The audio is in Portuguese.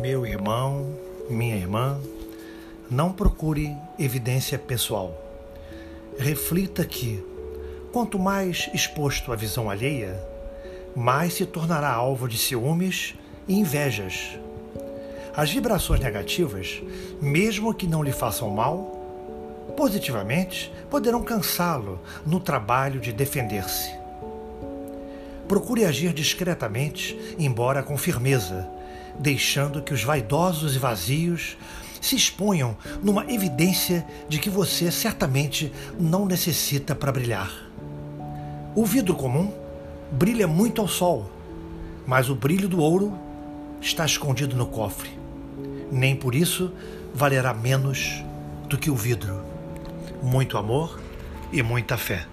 Meu irmão, minha irmã, não procure evidência pessoal. Reflita que, quanto mais exposto à visão alheia, mais se tornará alvo de ciúmes e invejas. As vibrações negativas, mesmo que não lhe façam mal, positivamente poderão cansá-lo no trabalho de defender-se. Procure agir discretamente, embora com firmeza, deixando que os vaidosos e vazios se exponham numa evidência de que você certamente não necessita para brilhar. O vidro comum brilha muito ao sol, mas o brilho do ouro está escondido no cofre. Nem por isso valerá menos do que o vidro. Muito amor e muita fé.